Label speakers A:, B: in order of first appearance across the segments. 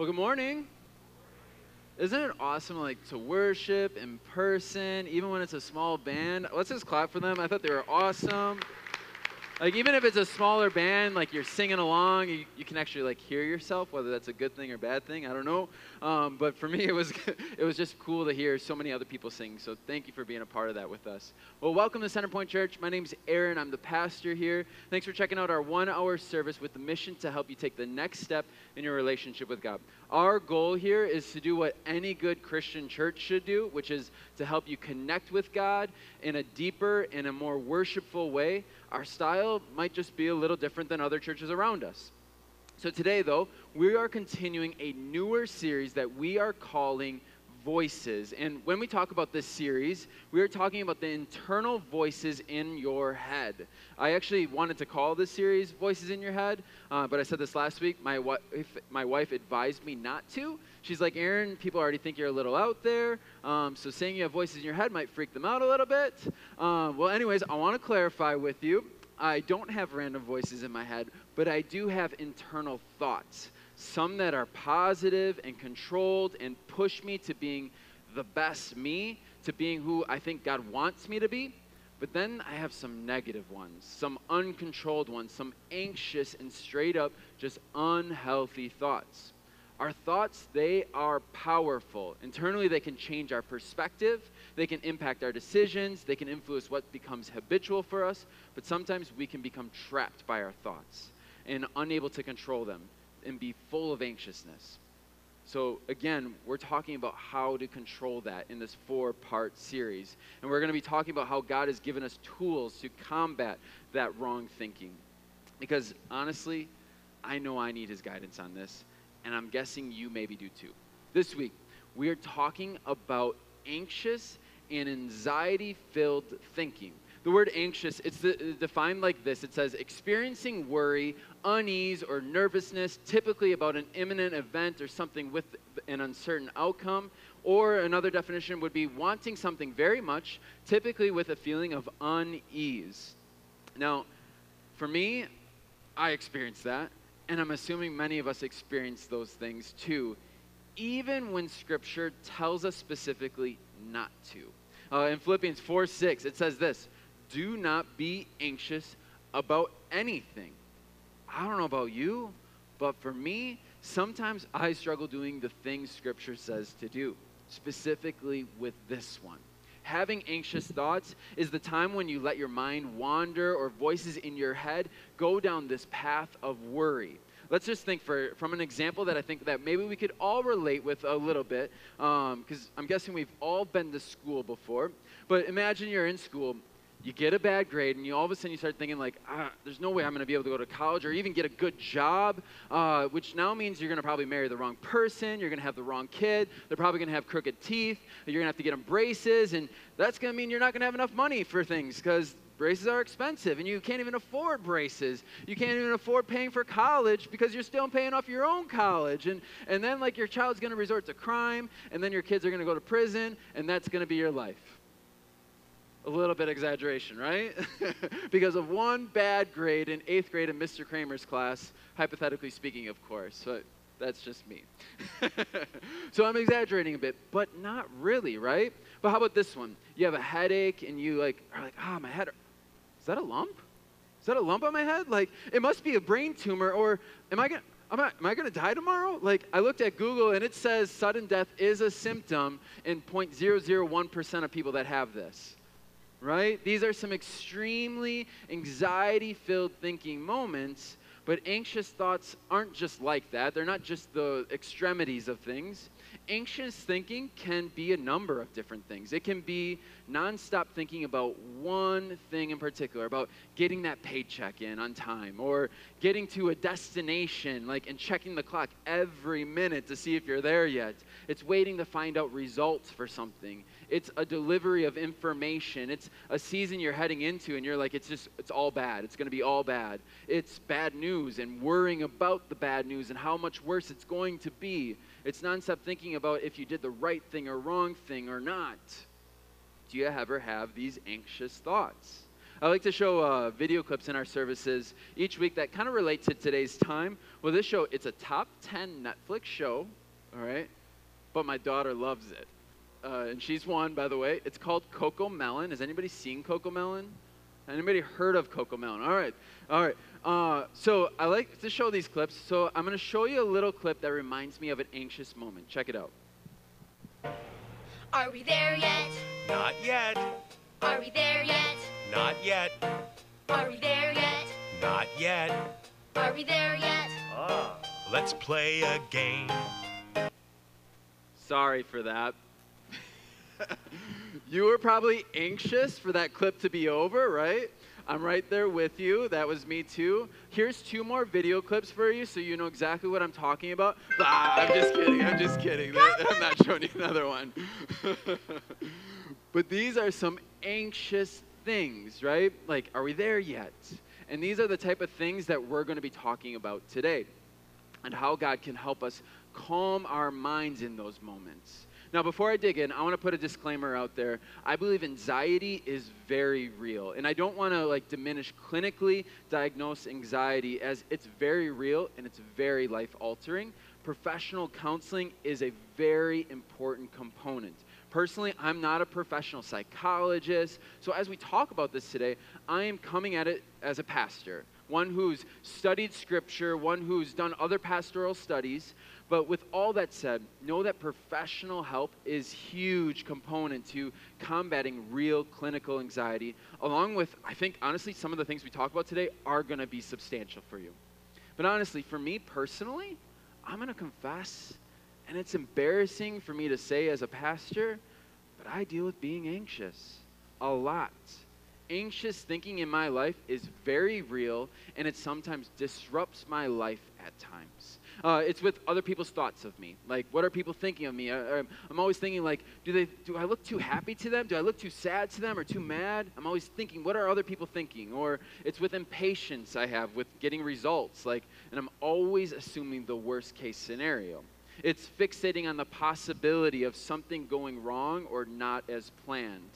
A: Well, good morning. Isn't it awesome like to worship in person, even when it's a small band? Let's just clap for them. I thought they were awesome. Like even if it's a smaller band, like you're singing along, you, you can actually like hear yourself, whether that's a good thing or bad thing. I don't know. Um, but for me, it was it was just cool to hear so many other people sing. So thank you for being a part of that with us. Well, welcome to Centerpoint Church. My name's Aaron. I'm the pastor here. Thanks for checking out our one-hour service with the mission to help you take the next step in your relationship with God. Our goal here is to do what any good Christian church should do, which is to help you connect with God in a deeper and a more worshipful way our style might just be a little different than other churches around us. So today, though, we are continuing a newer series that we are calling Voices. And when we talk about this series, we are talking about the internal voices in your head. I actually wanted to call this series Voices in Your Head, uh, but I said this last week. My wife, my wife advised me not to. She's like, Aaron, people already think you're a little out there, um, so saying you have voices in your head might freak them out a little bit. Uh, well, anyways, I want to clarify with you. I don't have random voices in my head, but I do have internal thoughts some that are positive and controlled and push me to being the best me, to being who I think God wants me to be. But then I have some negative ones, some uncontrolled ones, some anxious and straight up just unhealthy thoughts. Our thoughts, they are powerful. Internally, they can change our perspective, they can impact our decisions, they can influence what becomes habitual for us, but sometimes we can become trapped by our thoughts and unable to control them and be full of anxiousness. So, again, we're talking about how to control that in this four part series. And we're going to be talking about how God has given us tools to combat that wrong thinking. Because honestly, I know I need His guidance on this, and I'm guessing you maybe do too. This week, we are talking about anxious and anxiety filled thinking. The word anxious, it's defined like this it says, experiencing worry, unease, or nervousness, typically about an imminent event or something with an uncertain outcome. Or another definition would be wanting something very much, typically with a feeling of unease. Now, for me, I experienced that, and I'm assuming many of us experience those things too, even when Scripture tells us specifically not to. Uh, in Philippians 4 6, it says this do not be anxious about anything. I don't know about you, but for me, sometimes I struggle doing the things Scripture says to do, specifically with this one. Having anxious thoughts is the time when you let your mind wander or voices in your head go down this path of worry. Let's just think for, from an example that I think that maybe we could all relate with a little bit, because um, I'm guessing we've all been to school before. But imagine you're in school you get a bad grade and you all of a sudden you start thinking like ah, there's no way i'm going to be able to go to college or even get a good job uh, which now means you're going to probably marry the wrong person you're going to have the wrong kid they're probably going to have crooked teeth you're going to have to get them braces and that's going to mean you're not going to have enough money for things because braces are expensive and you can't even afford braces. You can't even afford paying for college because you're still paying off your own college and, and then like your child's going to resort to crime and then your kids are going to go to prison and that's going to be your life a little bit exaggeration, right? because of one bad grade in eighth grade in Mr. Kramer's class, hypothetically speaking, of course. But that's just me. so I'm exaggerating a bit, but not really, right? But how about this one? You have a headache and you like are like, ah, oh, my head. Is that a lump? Is that a lump on my head? Like, it must be a brain tumor, or am I gonna am I, am I gonna die tomorrow? Like, I looked at Google and it says sudden death is a symptom in 0.001% of people that have this right? These are some extremely anxiety filled thinking moments, but anxious thoughts aren't just like that. They're not just the extremities of things anxious thinking can be a number of different things. It can be nonstop thinking about one thing in particular, about getting that paycheck in on time, or getting to a destination, like and checking the clock every minute to see if you're there yet. It's waiting to find out results for something. It's a delivery of information. It's a season you're heading into, and you're like, it's just, it's all bad. It's going to be all bad. It's bad news and worrying about the bad news and how much worse it's going to be. It's nonstop thinking about if you did the right thing or wrong thing or not. Do you ever have these anxious thoughts? I like to show uh, video clips in our services each week that kind of relate to today's time. Well, this show, it's a top 10 Netflix show, all right? But my daughter loves it. Uh, and she's one, by the way. It's called CoComelon. Has anybody seen CoComelon? Anybody heard of CoComelon? All right, all right. Uh, so I like to show these clips. So I'm going to show you a little clip that reminds me of an anxious moment. Check it out.
B: Are we there yet?
C: Not yet.
B: Are we there yet?
C: Not yet.
B: Are we there yet?
C: Not yet.
B: Are we there yet?
C: Let's play a game.
A: Sorry for that. you were probably anxious for that clip to be over, right? I'm right there with you. That was me too. Here's two more video clips for you so you know exactly what I'm talking about. Ah, I'm just kidding. I'm just kidding. I'm not showing you another one. but these are some anxious things, right? Like, are we there yet? And these are the type of things that we're going to be talking about today and how God can help us calm our minds in those moments. Now, before I dig in, I want to put a disclaimer out there. I believe anxiety is very real, and I don't want to like diminish clinically diagnosed anxiety as it's very real and it's very life altering. Professional counseling is a very important component. Personally, I'm not a professional psychologist, so as we talk about this today, I am coming at it as a pastor, one who's studied scripture, one who's done other pastoral studies, but with all that said, know that professional help is huge component to combating real clinical anxiety, along with, I think, honestly, some of the things we talk about today are going to be substantial for you. But honestly, for me personally, I'm going to confess, and it's embarrassing for me to say as a pastor, but I deal with being anxious a lot. Anxious thinking in my life is very real, and it sometimes disrupts my life at times. Uh, it's with other people's thoughts of me. Like, what are people thinking of me? I, am always thinking, like, do they? Do I look too happy to them? Do I look too sad to them or too mad? I'm always thinking, what are other people thinking? Or it's with impatience I have with getting results. Like, and I'm always assuming the worst case scenario. It's fixating on the possibility of something going wrong or not as planned.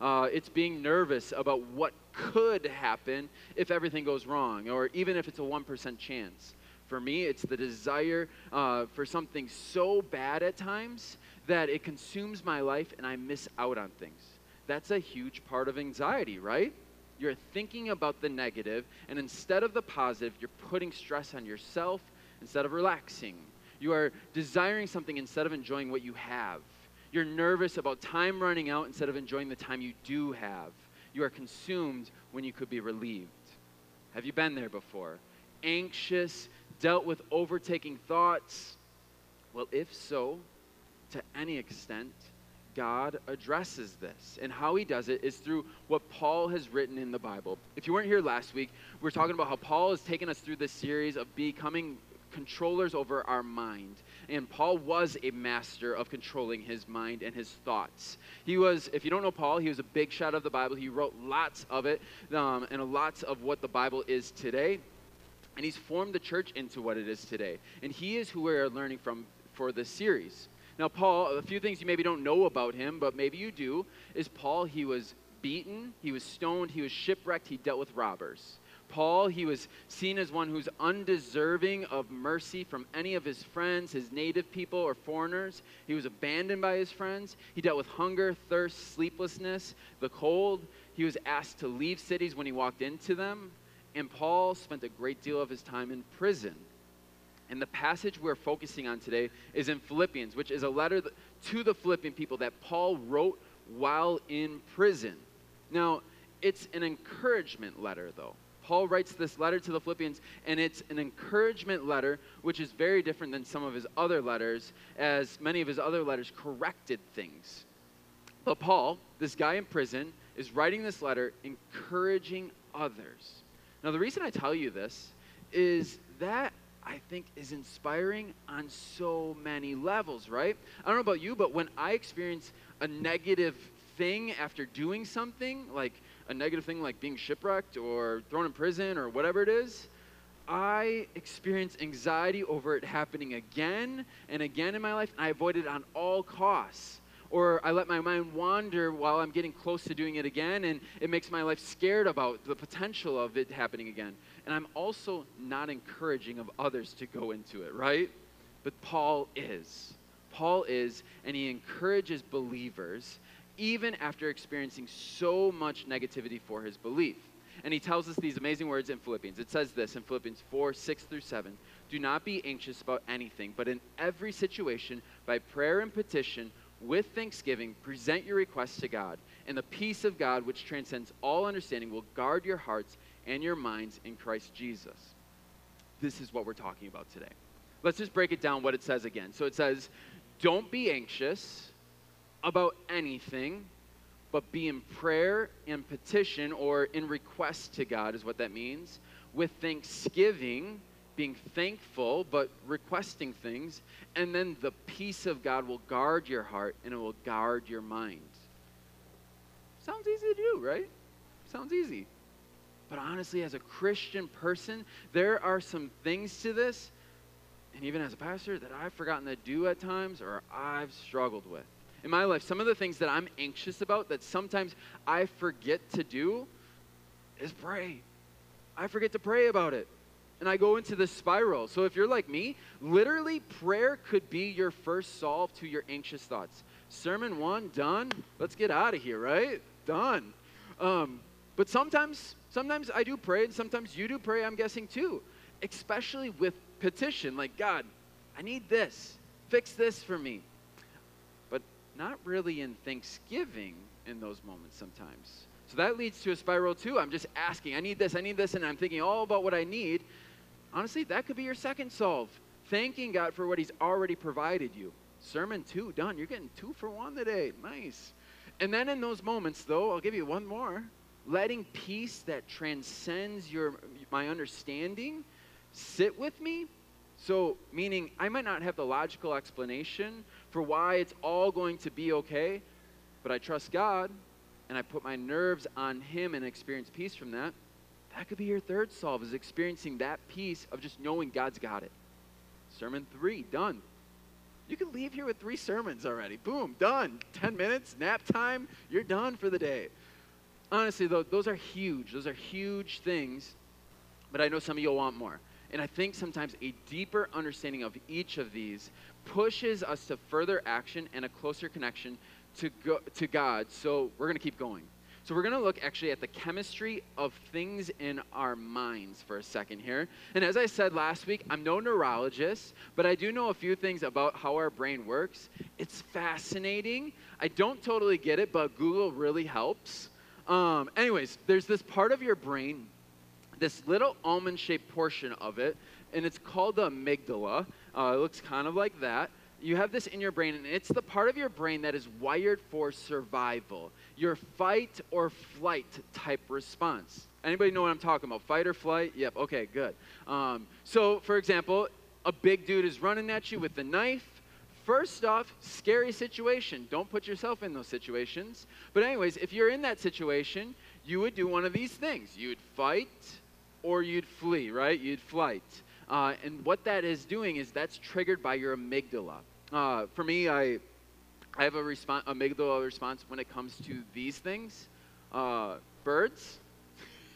A: Uh, it's being nervous about what could happen if everything goes wrong, or even if it's a 1% chance. For me, it's the desire uh, for something so bad at times that it consumes my life and I miss out on things. That's a huge part of anxiety, right? You're thinking about the negative, and instead of the positive, you're putting stress on yourself instead of relaxing. You are desiring something instead of enjoying what you have. You're nervous about time running out instead of enjoying the time you do have. You are consumed when you could be relieved. Have you been there before? Anxious, dealt with overtaking thoughts? Well, if so, to any extent, God addresses this. And how he does it is through what Paul has written in the Bible. If you weren't here last week, we are talking about how Paul has taken us through this series of becoming controllers over our mind. And Paul was a master of controlling his mind and his thoughts. He was, if you don't know Paul, he was a big shot of the Bible. He wrote lots of it um, and lots of what the Bible is today and he's formed the church into what it is today. And he is who we are learning from for this series. Now, Paul, a few things you maybe don't know about him, but maybe you do, is Paul, he was beaten, he was stoned, he was shipwrecked, he dealt with robbers. Paul, he was seen as one who's undeserving of mercy from any of his friends, his native people, or foreigners. He was abandoned by his friends. He dealt with hunger, thirst, sleeplessness, the cold. He was asked to leave cities when he walked into them. And Paul spent a great deal of his time in prison. And the passage we're focusing on today is in Philippians, which is a letter to the Philippian people that Paul wrote while in prison. Now, it's an encouragement letter, though. Paul writes this letter to the Philippians, and it's an encouragement letter, which is very different than some of his other letters, as many of his other letters corrected things. But Paul, this guy in prison, is writing this letter encouraging others. Now, the reason I tell you this is that I think is inspiring on so many levels, right? I don't know about you, but when I experience a negative thing after doing something, like a negative thing like being shipwrecked or thrown in prison or whatever it is, I experience anxiety over it happening again and again in my life, and I avoid it on all costs. Or I let my mind wander while I'm getting close to doing it again, and it makes my life scared about the potential of it happening again. And I'm also not encouraging of others to go into it, right? But Paul is. Paul is, and he encourages believers even after experiencing so much negativity for his belief. And he tells us these amazing words in Philippians. It says this in Philippians 4 6 through 7. Do not be anxious about anything, but in every situation, by prayer and petition, with thanksgiving, present your requests to God. And the peace of God, which transcends all understanding, will guard your hearts and your minds in Christ Jesus. This is what we're talking about today. Let's just break it down what it says again. So it says, Don't be anxious about anything, but be in prayer and petition or in request to God, is what that means, with thanksgiving, being thankful, but requesting things, and then the peace of God will guard your heart and it will guard your mind. Sounds easy to do, right? Sounds easy. But honestly, as a Christian person, there are some things to this, and even as a pastor, that I've forgotten to do at times or I've struggled with in my life, some of the things that I'm anxious about that sometimes I forget to do is pray. I forget to pray about it. And I go into this spiral. So if you're like me, literally prayer could be your first solve to your anxious thoughts. Sermon one, done. Let's get out of here, right? Done. Um, but sometimes, sometimes I do pray, and sometimes you do pray, I'm guessing too. Especially with petition, like, God, I need this. Fix this for me But not really in thanksgiving in those moments sometimes. So that leads to a spiral too. I'm just asking, I need this, I need this, and I'm thinking all about what I need. Honestly, that could be your second solve. Thanking God for what He's already provided you. Sermon two, done. You're getting two for one today. Nice. And then in those moments, though, I'll give you one more. Letting peace that transcends your my understanding sit with me. So, meaning I might not have the logical explanation for why it's all going to be okay, but I trust God and I put my nerves on Him and experience peace from that, that could be your third solve, is experiencing that peace of just knowing God's got it. Sermon three, done. You can leave here with three sermons already. Boom, done. 10 minutes, nap time, you're done for the day. Honestly, though, those are huge. Those are huge things, but I know some of you want more. And I think sometimes a deeper understanding of each of these pushes us to further action and a closer connection to, go, to God. So we're going to keep going. So we're going to look actually at the chemistry of things in our minds for a second here. And as I said last week, I'm no neurologist, but I do know a few things about how our brain works. It's fascinating. I don't totally get it, but Google really helps. Um, anyways, there's this part of your brain, this little almond shaped portion of it, and it's called the amygdala. Uh, it looks kind of like that. You have this in your brain, and it's the part of your brain that is wired for survival, your fight or flight type response. Anybody know what I'm talking about? Fight or flight? Yep. Okay. Good. Um, so, for example, a big dude is running at you with a knife. First off, scary situation. Don't put yourself in those situations. But, anyways, if you're in that situation, you would do one of these things. You'd fight or you'd flee, right? You'd flight. Uh, and what that is doing is that's triggered by your amygdala. Uh, for me, I, I have a response, amygdala response when it comes to these things. Uh, birds.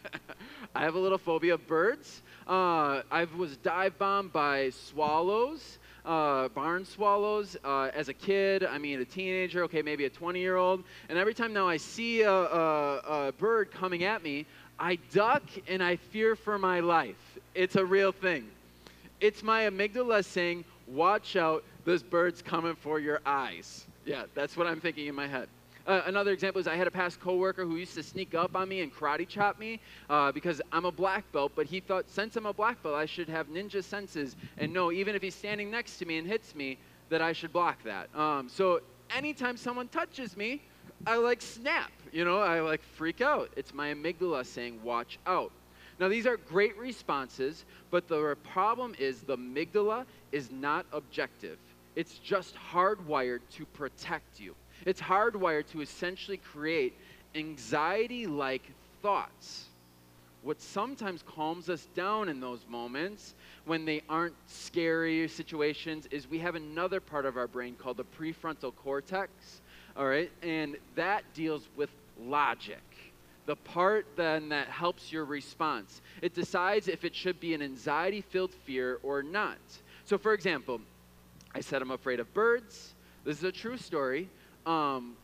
A: I have a little phobia of birds. Uh, I was dive bombed by swallows, uh, barn swallows, uh, as a kid. I mean, a teenager, okay, maybe a 20 year old. And every time now I see a, a, a bird coming at me, I duck and I fear for my life. It's a real thing. It's my amygdala saying, watch out, this bird's coming for your eyes. Yeah, that's what I'm thinking in my head. Uh, another example is I had a past coworker who used to sneak up on me and karate chop me uh, because I'm a black belt, but he thought since I'm a black belt, I should have ninja senses and know even if he's standing next to me and hits me, that I should block that. Um, so anytime someone touches me, I like snap, you know, I like freak out. It's my amygdala saying, watch out. Now, these are great responses, but the problem is the amygdala is not objective. It's just hardwired to protect you. It's hardwired to essentially create anxiety like thoughts. What sometimes calms us down in those moments when they aren't scary situations is we have another part of our brain called the prefrontal cortex. All right, and that deals with logic. The part then that helps your response. It decides if it should be an anxiety filled fear or not. So, for example, I said I'm afraid of birds. This is a true story. Um,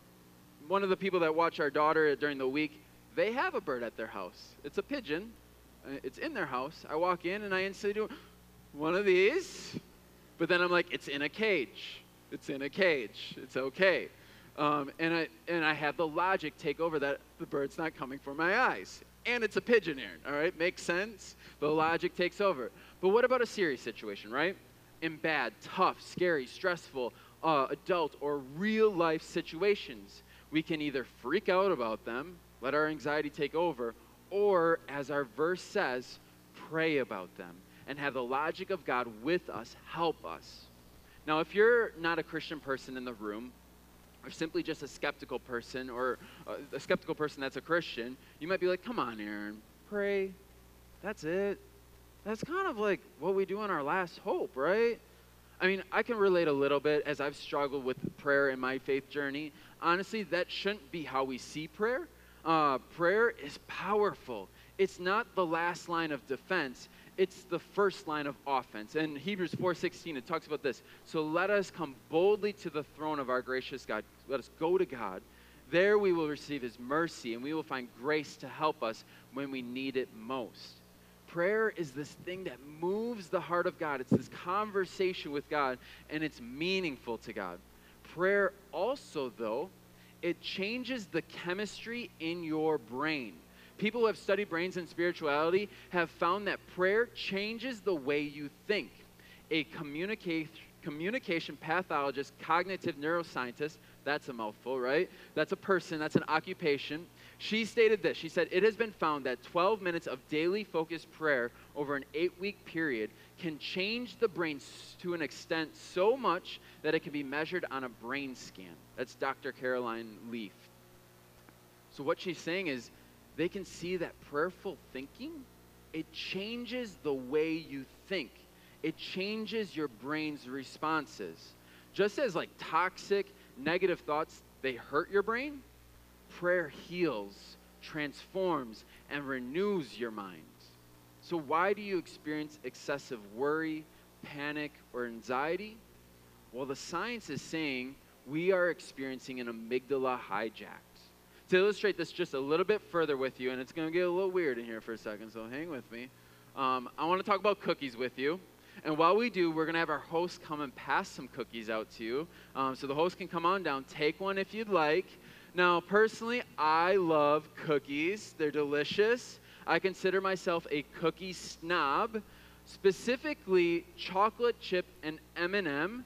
A: one of the people that watch our daughter during the week, they have a bird at their house. It's a pigeon. Uh, It's in their house. I walk in and I instantly do one of these, but then I'm like, it's in a cage. It's in a cage. It's okay. Um, and I and I have the logic take over that the bird's not coming for my eyes. And it's a pigeon, Aaron. All right, makes sense. The logic takes over. But what about a serious situation, right? In bad, tough, scary, stressful, uh, adult or real life situations, we can either freak out about them, let our anxiety take over, or as our verse says, pray about them and have the logic of God with us help us. Now, if you're not a Christian person in the room, or simply just a skeptical person, or uh, a skeptical person that's a Christian, you might be like, come on, Aaron, pray. That's it. That's kind of like what we do in our last hope, right? I mean, I can relate a little bit as I've struggled with prayer in my faith journey. Honestly, that shouldn't be how we see prayer. Uh, prayer is powerful. It's not the last line of defense. It's the first line of offense. In Hebrews 4:16, it talks about this. So let us come boldly to the throne of our gracious God. Let us go to God. There we will receive his mercy and we will find grace to help us when we need it most. Prayer is this thing that moves the heart of God. It's this conversation with God, and it's meaningful to God. Prayer also, though, it changes the chemistry in your brain. People who have studied brains and spirituality have found that prayer changes the way you think. A communica- communication pathologist, cognitive neuroscientist, that's a mouthful, right? That's a person, that's an occupation. She stated this. She said, It has been found that 12 minutes of daily focused prayer over an eight week period can change the brain to an extent so much that it can be measured on a brain scan. That's Dr. Caroline Leaf. So, what she's saying is, they can see that prayerful thinking, it changes the way you think. It changes your brain's responses. Just as like toxic, negative thoughts, they hurt your brain, prayer heals, transforms, and renews your mind. So, why do you experience excessive worry, panic, or anxiety? Well, the science is saying we are experiencing an amygdala hijacked. To illustrate this just a little bit further with you, and it's going to get a little weird in here for a second, so hang with me. Um, I want to talk about cookies with you. And while we do, we're going to have our host come and pass some cookies out to you. Um, so the host can come on down, take one if you'd like. Now, personally, I love cookies. They're delicious. I consider myself a cookie snob, specifically chocolate chip and M&M,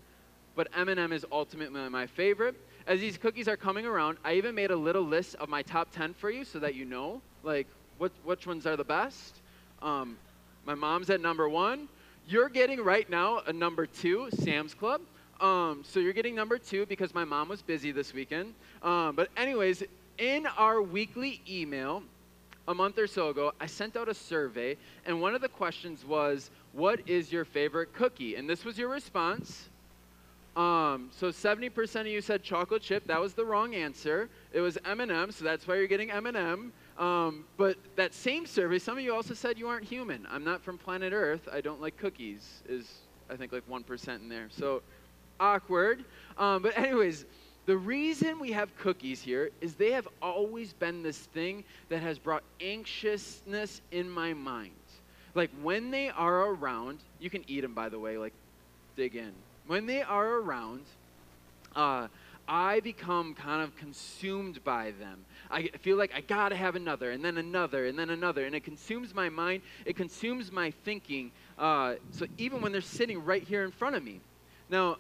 A: but M&M is ultimately my favorite. As these cookies are coming around, I even made a little list of my top 10 for you so that you know, like, what, which ones are the best. Um, my mom's at number one. You're getting right now a number two, Sam's Club. Um, so you're getting number two because my mom was busy this weekend. Um, but, anyways, in our weekly email, a month or so ago, I sent out a survey, and one of the questions was, What is your favorite cookie? And this was your response. Um, so 70% of you said chocolate chip. That was the wrong answer. It was M&M, so that's why you're getting M&M. Um, but that same survey, some of you also said you aren't human. I'm not from planet Earth. I don't like cookies. Is I think like 1% in there. So awkward. Um, but anyways, the reason we have cookies here is they have always been this thing that has brought anxiousness in my mind. Like when they are around, you can eat them by the way. Like dig in. When they are around, uh, I become kind of consumed by them. I feel like I gotta have another, and then another, and then another, and it consumes my mind. It consumes my thinking. Uh, so even when they're sitting right here in front of me, now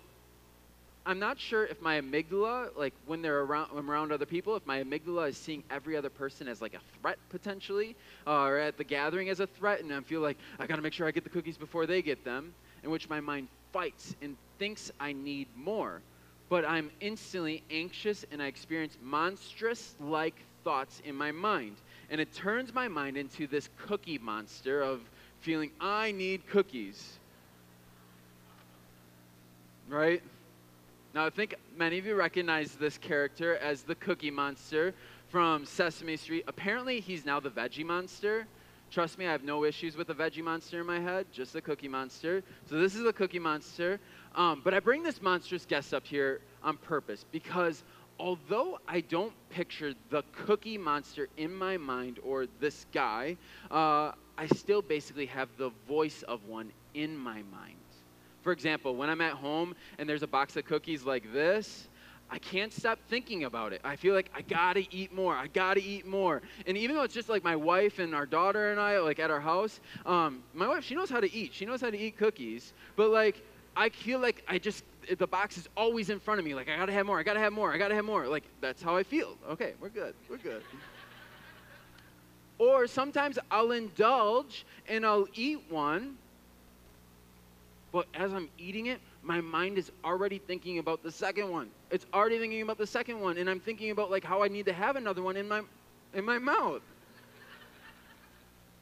A: I'm not sure if my amygdala, like when they're around, I'm around other people, if my amygdala is seeing every other person as like a threat potentially, or at the gathering as a threat, and I feel like I gotta make sure I get the cookies before they get them, in which my mind fights and thinks I need more. But I'm instantly anxious and I experience monstrous like thoughts in my mind. And it turns my mind into this cookie monster of feeling I need cookies. Right? Now, I think many of you recognize this character as the Cookie Monster from Sesame Street. Apparently, he's now the Veggie Monster. Trust me, I have no issues with the Veggie Monster in my head, just the Cookie Monster. So, this is the Cookie Monster. Um, but I bring this monstrous guest up here on purpose because although I don't picture the Cookie Monster in my mind or this guy, uh, I still basically have the voice of one in my mind. For example, when I'm at home and there's a box of cookies like this, I can't stop thinking about it. I feel like I gotta eat more. I gotta eat more. And even though it's just like my wife and our daughter and I, like at our house, um, my wife, she knows how to eat. She knows how to eat cookies. But like, I feel like I just, the box is always in front of me. Like, I gotta have more. I gotta have more. I gotta have more. Like, that's how I feel. Okay, we're good. We're good. or sometimes I'll indulge and I'll eat one. But as I'm eating it, my mind is already thinking about the second one. It's already thinking about the second one, and I'm thinking about like how I need to have another one in my in my mouth.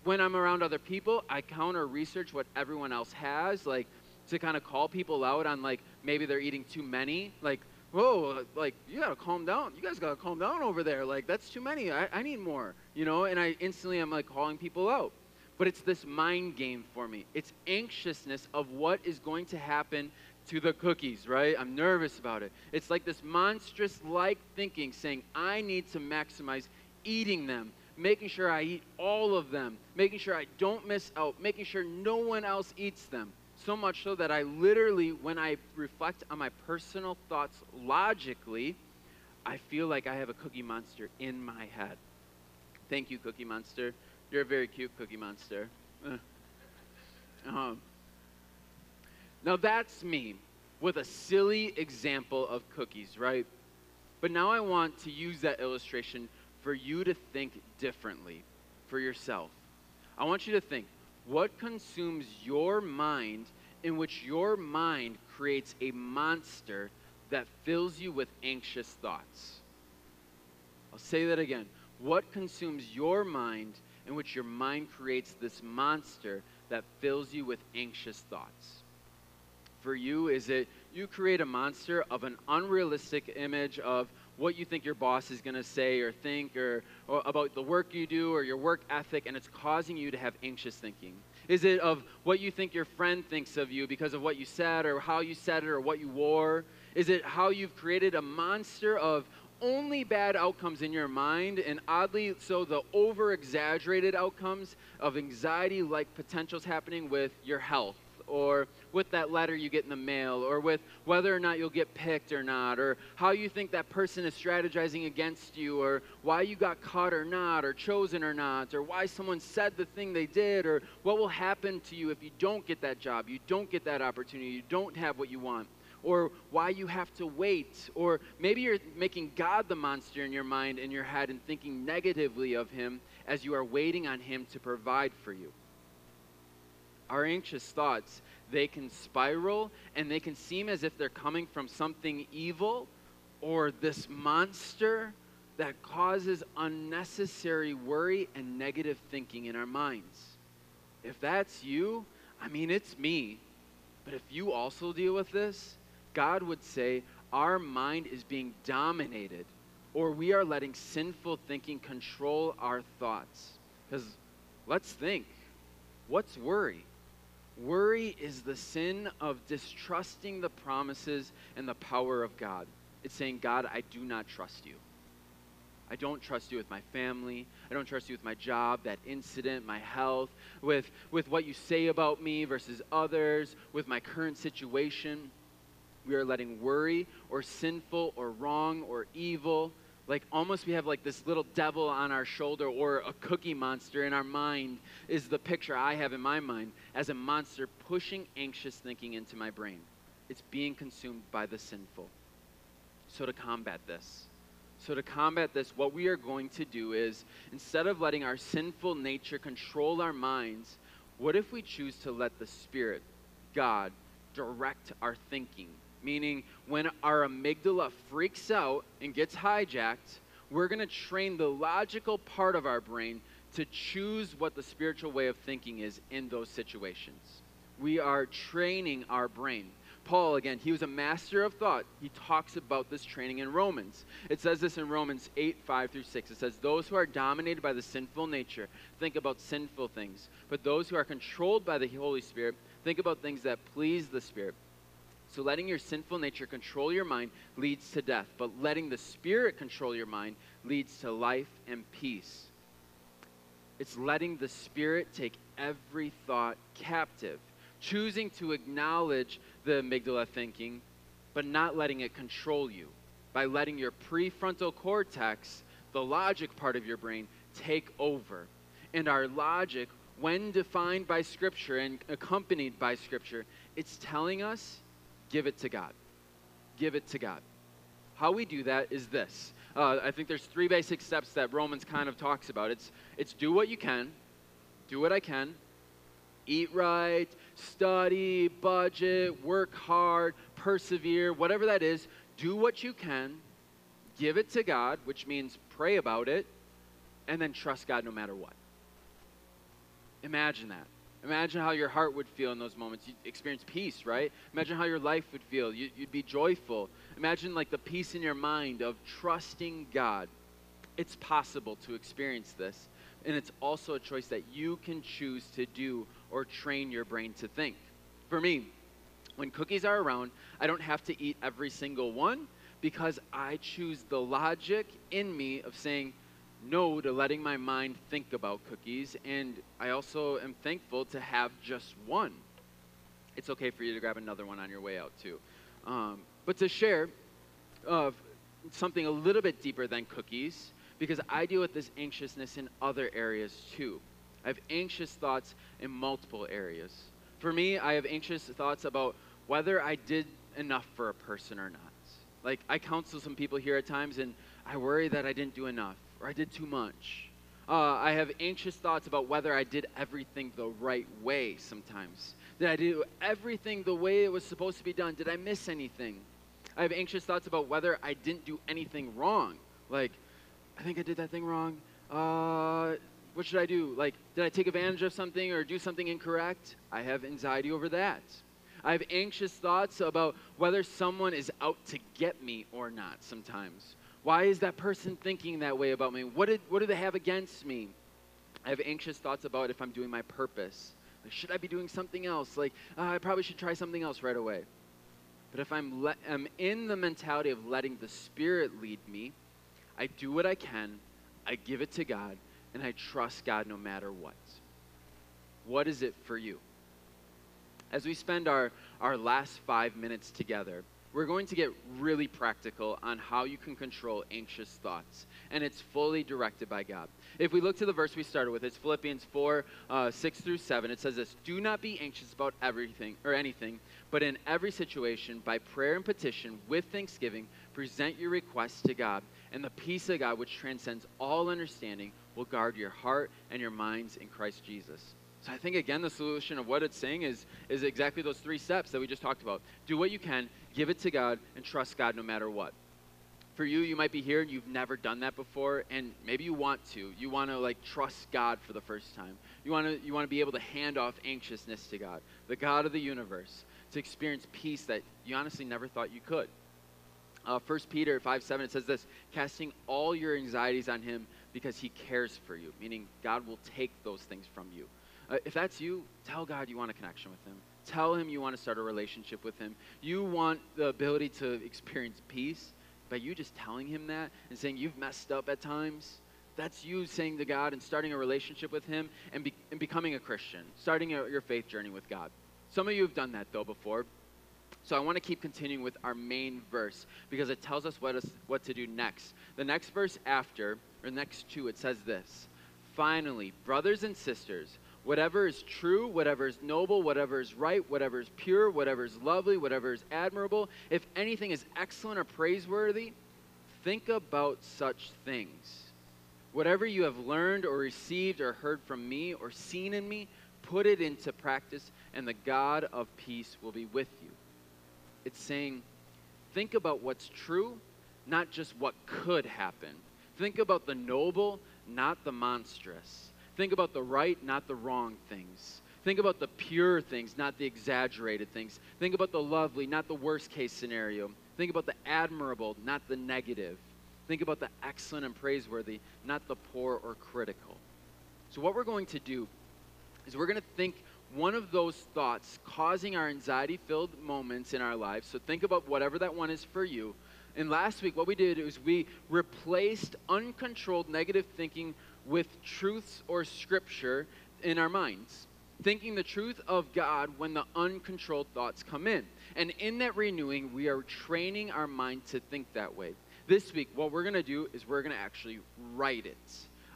A: when I'm around other people, I counter research what everyone else has, like to kind of call people out on like maybe they're eating too many. Like, whoa, like you gotta calm down. You guys gotta calm down over there. Like that's too many. I, I need more. You know, and I instantly I'm like calling people out but it's this mind game for me. It's anxiousness of what is going to happen to the cookies, right? I'm nervous about it. It's like this monstrous like thinking saying, I need to maximize eating them, making sure I eat all of them, making sure I don't miss out, making sure no one else eats them. So much so that I literally, when I reflect on my personal thoughts logically, I feel like I have a cookie monster in my head. Thank you, Cookie Monster. You're a very cute Cookie Monster. Um, now that's me with a silly example of cookies, right? But now I want to use that illustration for you to think differently for yourself. I want you to think what consumes your mind in which your mind creates a monster that fills you with anxious thoughts? I'll say that again. What consumes your mind in which your mind creates this monster that fills you with anxious thoughts? For you, is it you create a monster of an unrealistic image of what you think your boss is going to say or think or, or, about the work you do or your work ethic, and it's causing you to have anxious thinking? Is it of what you think your friend thinks of you because of what you said or how you said it or what you wore? Is it how you've created a monster of only bad outcomes in your mind, and oddly so, the over exaggerated outcomes of anxiety like potentials happening with your health or with that letter you get in the mail, or with whether or not you'll get picked or not, or how you think that person is strategizing against you, or why you got caught or not, or chosen or not, or why someone said the thing they did, or what will happen to you if you don't get that job, you don't get that opportunity, you don't have what you want or why you have to wait, or maybe you're making God the monster in your mind, in your head, and thinking negatively of Him as you are waiting on Him to provide for you. Our anxious thoughts, they can spiral and they can seem as if they're coming from something evil or this monster that causes unnecessary worry and negative thinking in our minds. If that's you, I mean, it's me. But if you also deal with this, God would say our mind is being dominated or we are letting sinful thinking control our thoughts. Because let's think what's worry? Worry is the sin of distrusting the promises and the power of God. It's saying, God, I do not trust you. I don't trust you with my family. I don't trust you with my job, that incident, my health, with, with what you say about me versus others, with my current situation. We are letting worry or sinful or wrong or evil like almost we have like this little devil on our shoulder or a cookie monster in our mind is the picture I have in my mind as a monster pushing anxious thinking into my brain. It's being consumed by the sinful. So to combat this, so to combat this, what we are going to do is instead of letting our sinful nature control our minds, what if we choose to let the Spirit, God, direct our thinking? Meaning when our amygdala freaks out and gets hijacked, we're going to train the logical part of our brain to choose what the spiritual way of thinking is in those situations. We are training our brain. Paul, again, he was a master of thought. He talks about this training in Romans. It says this in Romans 8, 5 through 6. It says, Those who are dominated by the sinful nature think about sinful things, but those who are controlled by the Holy Spirit think about things that please the Spirit. So letting your sinful nature control your mind leads to death, but letting the Spirit control your mind leads to life and peace. It's letting the Spirit take every thought captive, choosing to acknowledge the amygdala thinking, but not letting it control you by letting your prefrontal cortex, the logic part of your brain, take over. And our logic, when defined by Scripture and accompanied by Scripture, it's telling us give it to God. Give it to God. How we do that is this. Uh, I think there's three basic steps that Romans kind of talks about. It's, it's do what you can, do what I can, eat right, study, budget, work hard, persevere, whatever that is, do what you can, give it to God, which means pray about it, and then trust God no matter what. Imagine that. Imagine how your heart would feel in those moments. You'd experience peace, right? Imagine how your life would feel. You, would be joyful. Imagine like the peace in your mind of trusting God. It's possible to experience this. And it's also a choice that you can choose to do or train your brain to think. For me, when cookies are around, I don't have to eat every single one because I choose the logic in me of saying, no to letting my mind think about cookies, and I also am thankful to have just one. It's okay for you to grab another one on your way out, too. Um, but to share of something a little bit deeper than cookies, because I deal with this anxiousness in other areas too. I have anxious thoughts in multiple areas. For me, I have anxious thoughts about whether I did enough for a person or not. Like, I counsel some people here at times, and I worry that I didn't do enough or I did too much. Uh, I have anxious thoughts about whether I did everything the right way sometimes. Did I do everything the way it was supposed to be done? Did I miss anything? I have anxious thoughts about whether I didn't do anything wrong. Like, I think I did that thing wrong. Uh, what should I do? Like, did I take advantage of something or do something incorrect? I have anxiety over that. I have anxious thoughts about whether someone is out to get me or not sometimes. Why is that person thinking that way about me? What, did, what do they have against me? I have anxious thoughts about if I'm doing my purpose. Like, should I be doing something else? Like, uh, I probably should try something else right away. But if I'm, le- I'm in the mentality of letting the Spirit lead me, I do what I can, I give it to God, and I trust God no matter what. What is it for you? As we spend our, our last five minutes together, we're going to get really practical on how you can control anxious thoughts, and it's fully directed by God. If we look to the verse we started with, it's Philippians 4 uh, 6 through 7. It says this Do not be anxious about everything or anything, but in every situation, by prayer and petition, with thanksgiving, present your requests to God, and the peace of God, which transcends all understanding, will guard your heart and your minds in Christ Jesus. So I think again the solution of what it's saying is is exactly those three steps that we just talked about. Do what you can, give it to God, and trust God no matter what. For you, you might be here and you've never done that before, and maybe you want to. You want to like trust God for the first time. You want to you want to be able to hand off anxiousness to God, the God of the universe, to experience peace that you honestly never thought you could. Uh, 1 Peter 5 7, it says this casting all your anxieties on him because he cares for you, meaning God will take those things from you. Uh, if that's you, tell God you want a connection with Him. Tell Him you want to start a relationship with Him. You want the ability to experience peace by you just telling Him that and saying you've messed up at times. That's you saying to God and starting a relationship with Him and, be, and becoming a Christian, starting a, your faith journey with God. Some of you have done that though before. So I want to keep continuing with our main verse because it tells us what, is, what to do next. The next verse after, or next two, it says this Finally, brothers and sisters, Whatever is true, whatever is noble, whatever is right, whatever is pure, whatever is lovely, whatever is admirable, if anything is excellent or praiseworthy, think about such things. Whatever you have learned or received or heard from me or seen in me, put it into practice, and the God of peace will be with you. It's saying, think about what's true, not just what could happen. Think about the noble, not the monstrous. Think about the right, not the wrong things. Think about the pure things, not the exaggerated things. Think about the lovely, not the worst case scenario. Think about the admirable, not the negative. Think about the excellent and praiseworthy, not the poor or critical. So, what we're going to do is we're going to think one of those thoughts causing our anxiety filled moments in our lives. So, think about whatever that one is for you. And last week, what we did is we replaced uncontrolled negative thinking with truths or scripture in our minds thinking the truth of God when the uncontrolled thoughts come in. And in that renewing, we are training our mind to think that way. This week, what we're going to do is we're going to actually write it.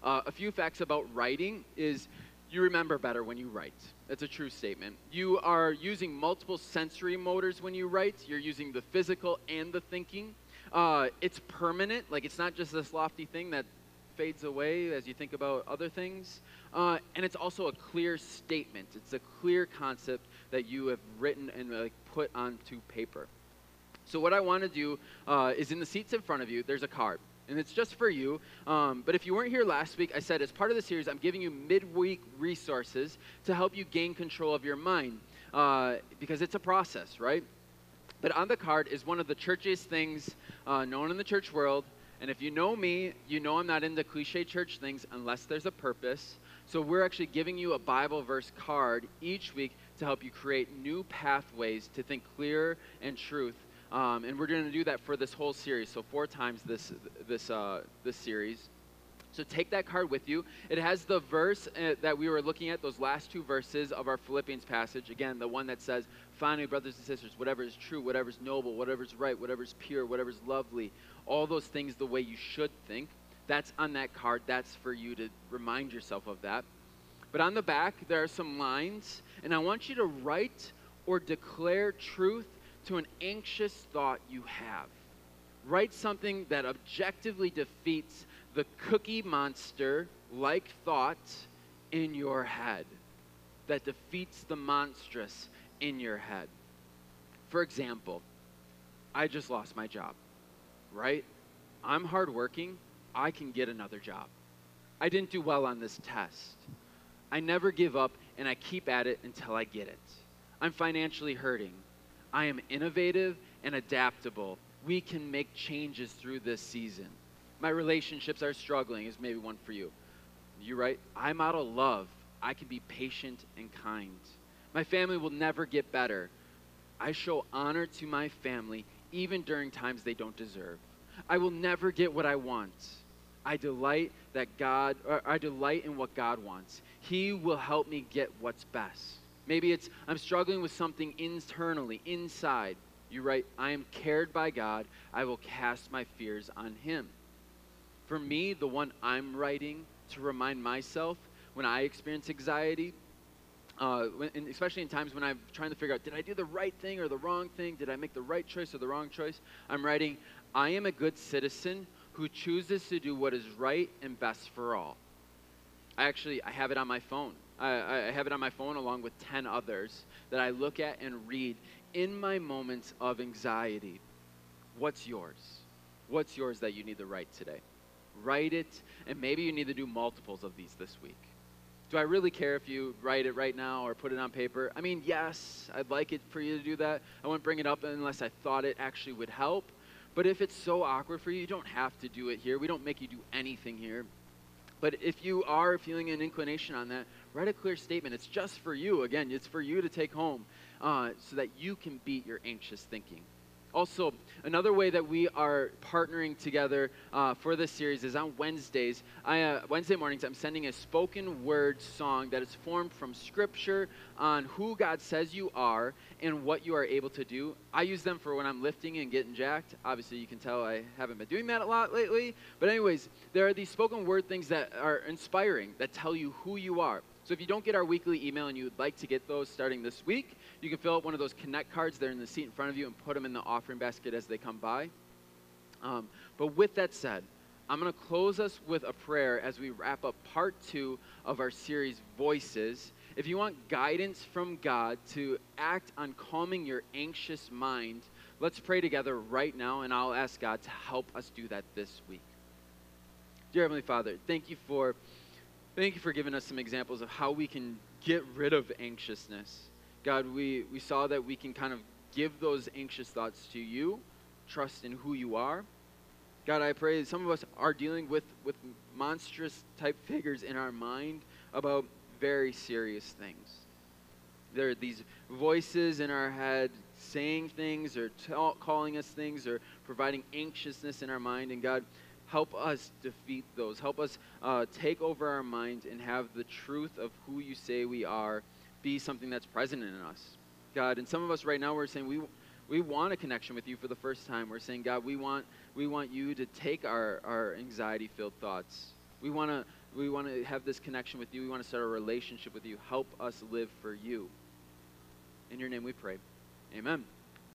A: Uh, a few facts about writing is you remember better when you write. That's a true statement. You are using multiple sensory motors when you write. You're using the physical and the thinking. Uh, it's permanent, like it's not just this lofty thing that fades away as you think about other things. Uh, and it's also a clear statement. It's a clear concept that you have written and uh, put onto paper. So what I want to do uh, is in the seats in front of you, there's a card. And it's just for you. Um, but if you weren't here last week, I said as part of the series, I'm giving you midweek resources to help you gain control of your mind uh, because it's a process, right? But on the card is one of the churchiest things uh, known in the church world. And if you know me, you know I'm not into cliche church things unless there's a purpose. So we're actually giving you a Bible verse card each week to help you create new pathways to think clear and truth. Um, and we're going to do that for this whole series. So four times this this uh, this series. So take that card with you. It has the verse uh, that we were looking at, those last two verses of our Philippians passage. Again, the one that says, Finally, brothers and sisters, whatever is true, whatever is noble, whatever is right, whatever is pure, whatever is lovely, all those things the way you should think. That's on that card. That's for you to remind yourself of that. But on the back, there are some lines, and I want you to write or declare truth to an anxious thought you have. Write something that objectively defeats the cookie monster like thought in your head, that defeats the monstrous in your head. For example, I just lost my job, right? I'm hardworking. I can get another job. I didn't do well on this test. I never give up and I keep at it until I get it. I'm financially hurting. I am innovative and adaptable. We can make changes through this season. My relationships are struggling, is maybe one for you. You right? I model love. I can be patient and kind. My family will never get better. I show honor to my family even during times they don't deserve. I will never get what I want. I delight that God I delight in what God wants. He will help me get what's best. Maybe it's I'm struggling with something internally, inside. You write, I am cared by God. I will cast my fears on him. For me, the one I'm writing to remind myself when I experience anxiety, uh, when, especially in times when I'm trying to figure out, did I do the right thing or the wrong thing? Did I make the right choice or the wrong choice? I'm writing, I am a good citizen who chooses to do what is right and best for all. I actually, I have it on my phone. I, I have it on my phone along with 10 others that I look at and read in my moments of anxiety. What's yours? What's yours that you need to write today? Write it, and maybe you need to do multiples of these this week. Do I really care if you write it right now or put it on paper? I mean, yes, I'd like it for you to do that. I wouldn't bring it up unless I thought it actually would help. But if it's so awkward for you, you don't have to do it here. We don't make you do anything here. But if you are feeling an inclination on that, write a clear statement. It's just for you. Again, it's for you to take home uh, so that you can beat your anxious thinking. Also, another way that we are partnering together uh, for this series is on Wednesdays. I, uh, Wednesday mornings, I'm sending a spoken word song that is formed from scripture on who God says you are and what you are able to do. I use them for when I'm lifting and getting jacked. Obviously, you can tell I haven't been doing that a lot lately. But, anyways, there are these spoken word things that are inspiring, that tell you who you are. So if you don't get our weekly email and you would like to get those starting this week, you can fill out one of those connect cards there in the seat in front of you and put them in the offering basket as they come by. Um, but with that said, I'm going to close us with a prayer as we wrap up part two of our series, Voices. If you want guidance from God to act on calming your anxious mind, let's pray together right now, and I'll ask God to help us do that this week. Dear Heavenly Father, thank you for Thank you for giving us some examples of how we can get rid of anxiousness. God, we, we saw that we can kind of give those anxious thoughts to you, trust in who you are. God, I pray that some of us are dealing with, with monstrous type figures in our mind about very serious things. There are these voices in our head saying things or tell, calling us things or providing anxiousness in our mind. And God, help us defeat those. Help us uh, take over our minds and have the truth of who you say we are be something that's present in us. God, and some of us right now we're saying we we want a connection with you for the first time. We're saying, God, we want we want you to take our, our anxiety filled thoughts. We want to we want to have this connection with you. We want to start a relationship with you. Help us live for you. In your name we pray. Amen.